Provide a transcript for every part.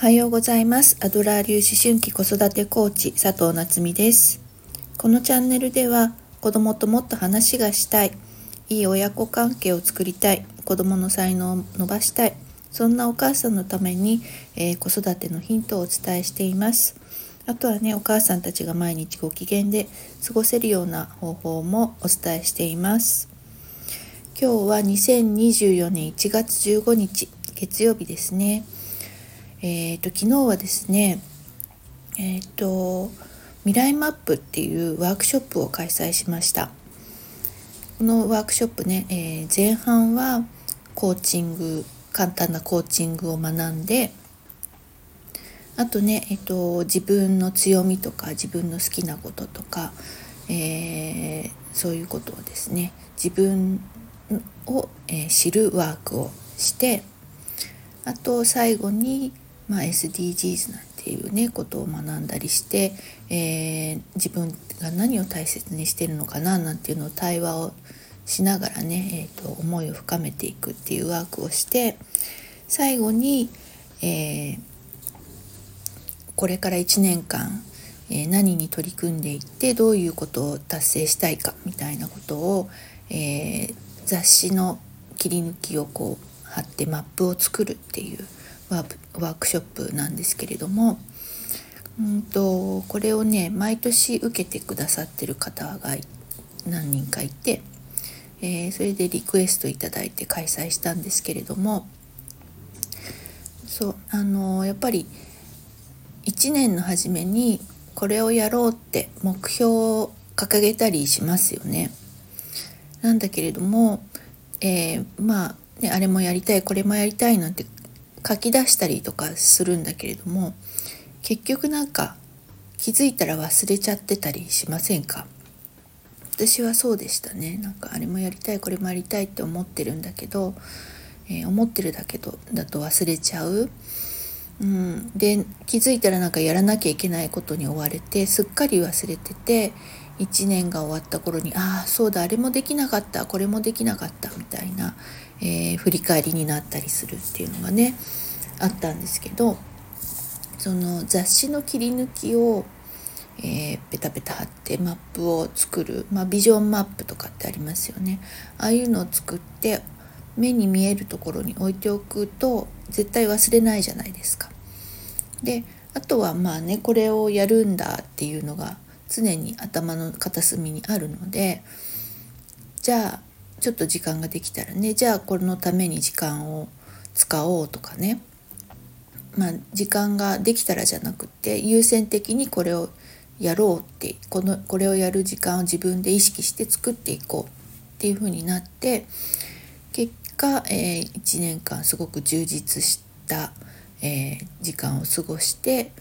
はようございます。アドラー流思春期子育てコーチ佐藤夏実です。このチャンネルでは子供ともっと話がしたいいい親子関係を作りたい子供の才能を伸ばしたいそんなお母さんのために、えー、子育てのヒントをお伝えしています。あとはねお母さんたちが毎日ご機嫌で過ごせるような方法もお伝えしています。今日は2024年1月15日月曜日ですね。えーと、昨日はですねえっ、ー、と未来マップっていうワークショップを開催しました。このワークショップね、えー、前半はコーチング簡単なコーチングを学んであとね、えっ、と、自分の強みとか自分の好きなこととか、えー、そういうことをですね自分を、え知るワークをしてあと最後にまあ、SDGs なんていうねことを学んだりして、えー、自分が何を大切にしてるのかななんていうのを対話をしながらね、えーと、思いを深めていくっていうワークをして最後に、えー、これから1年間、えー、何に取り組んでいってどういうことを達成したいかみたいなことを、え雑誌の切り抜きをこう貼ってマップを作るっていうワークショップなんですけれどもうんとこれをね毎年受けてくださってる方が何人かいて、えー、それでリクエストいただいて開催したんですけれどもそうあのやっぱり1年の初めにこれをやろうって目標を掲げたりしますよね。なんだけれども、えー、まあ、ね、あれもやりたいこれもやりたいなんて書き出したりとかするんだけれども結局なんか気づいたら忘れちゃってたりしませんか？私はそうでしたね。なんかあれもやりたいこれもやりたいって思ってるんだけど、えー、思ってるだけどだと忘れちゃう、うん、で気づいたらなんかやらなきゃいけないことに追われてすっかり忘れてて1年が終わった頃にああそうだあれもできなかったこれもできなかったみたいな、えー、振り返りになったりするっていうのがねあったんですけどその雑誌の切り抜きを、えー、ペタペタ貼ってマップを作る、まあ、ビジョンマップとかってありますよねああいうのを作って目に見えるところに置いておくと絶対忘れないじゃないですか。であとはまあねこれをやるんだっていうのが常に頭の片隅にあるのでじゃあちょっと時間ができたらね。じゃあこれのために時間を使おうとかね。まあ時間ができたらじゃなくて優先的にこれをやろうってこのこれをやる時間を自分で意識して作っていこうっていう風になって結果、えー、1年間すごく充実した、えー、時間を過ごして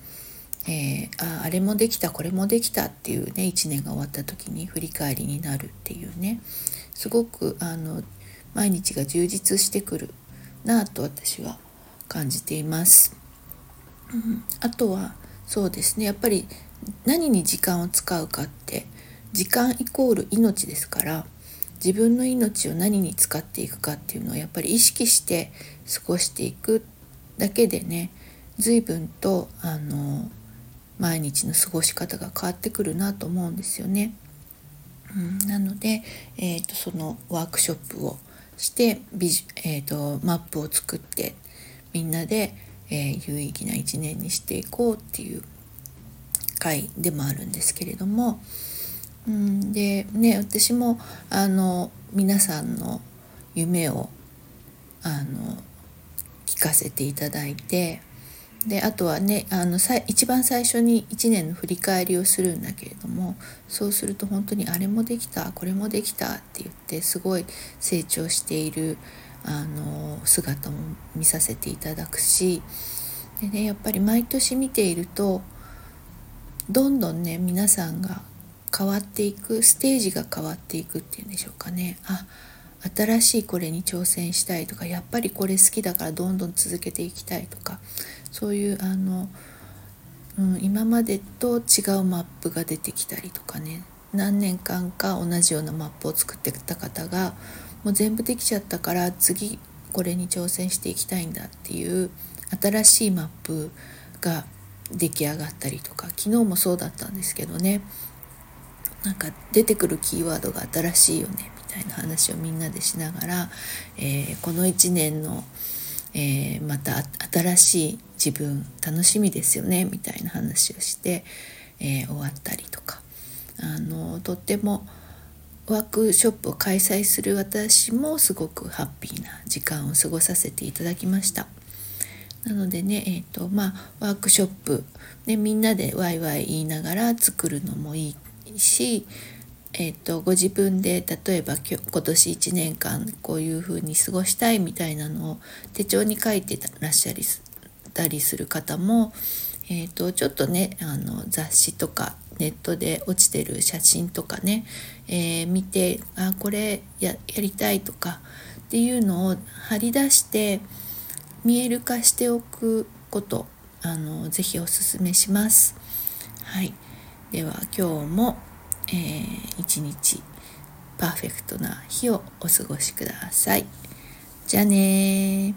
えー、ああれもできたこれもできたっていうね1年が終わった時に振り返りになるっていうね。すごくあの毎日が充実してくるなと私は感じています。うん、あとはそうですね。やっぱり何に時間を使うかって時間イコール命ですから自分の命を何に使っていくかっていうのをやっぱり意識して過ごしていくだけでね随分とあの毎日の過ごし方が変わってくるなと思うんですよね。うん、なので、えーと、そのワークショップをしてビジ、えーと、マップを作ってみんなで、えー、有意義な一年にしていこうっていう回でもあるんですけれども、うん、でね私もあの皆さんの夢をあの聞かせていただいてであとはねあのさ一番最初に1年の振り返りをするんだけれどもそうすると本当にあれもできたこれもできたって言ってすごい成長しているあの姿も見させていただくしで、ね、やっぱり毎年見ているとどんどんね皆さんが変わっていくステージが変わっていくっていうんでしょうかね。あ新しいこれに挑戦したいとかやっぱりこれ好きだからどんどん続けていきたいとかそういうあの、うん、今までと違うマップが出てきたりとかね何年間か同じようなマップを作ってた方がもう全部できちゃったから次これに挑戦していきたいんだっていう新しいマップが出来上がったりとか昨日もそうだったんですけどね。なんか出てくるキーワードが新しいよねみたいな話をみんなでしながら、えー、この1年の、えー、また新しい自分楽しみですよねみたいな話をして、えー、終わったりとかあのとってもワークショップを開催する私もすごくハッピーな時間を過ごさせていただきました。なのでね、えーとまあ、ワークショップ、ね、みんなでワイワイ言いながら作るのもいいし、えーと、ご自分で例えば今年1年間こういうふうに過ごしたいみたいなのを手帳に書いてらっしゃりたりする方も、えーと、ちょっとねあの雑誌とかネットで落ちてる写真とかね、えー、見てあこれやりたいとかっていうのを貼り出して見える化しておくことあのぜひおすすめします。はい、では今日も、えー、一日パーフェクトな日をお過ごしください。じゃあね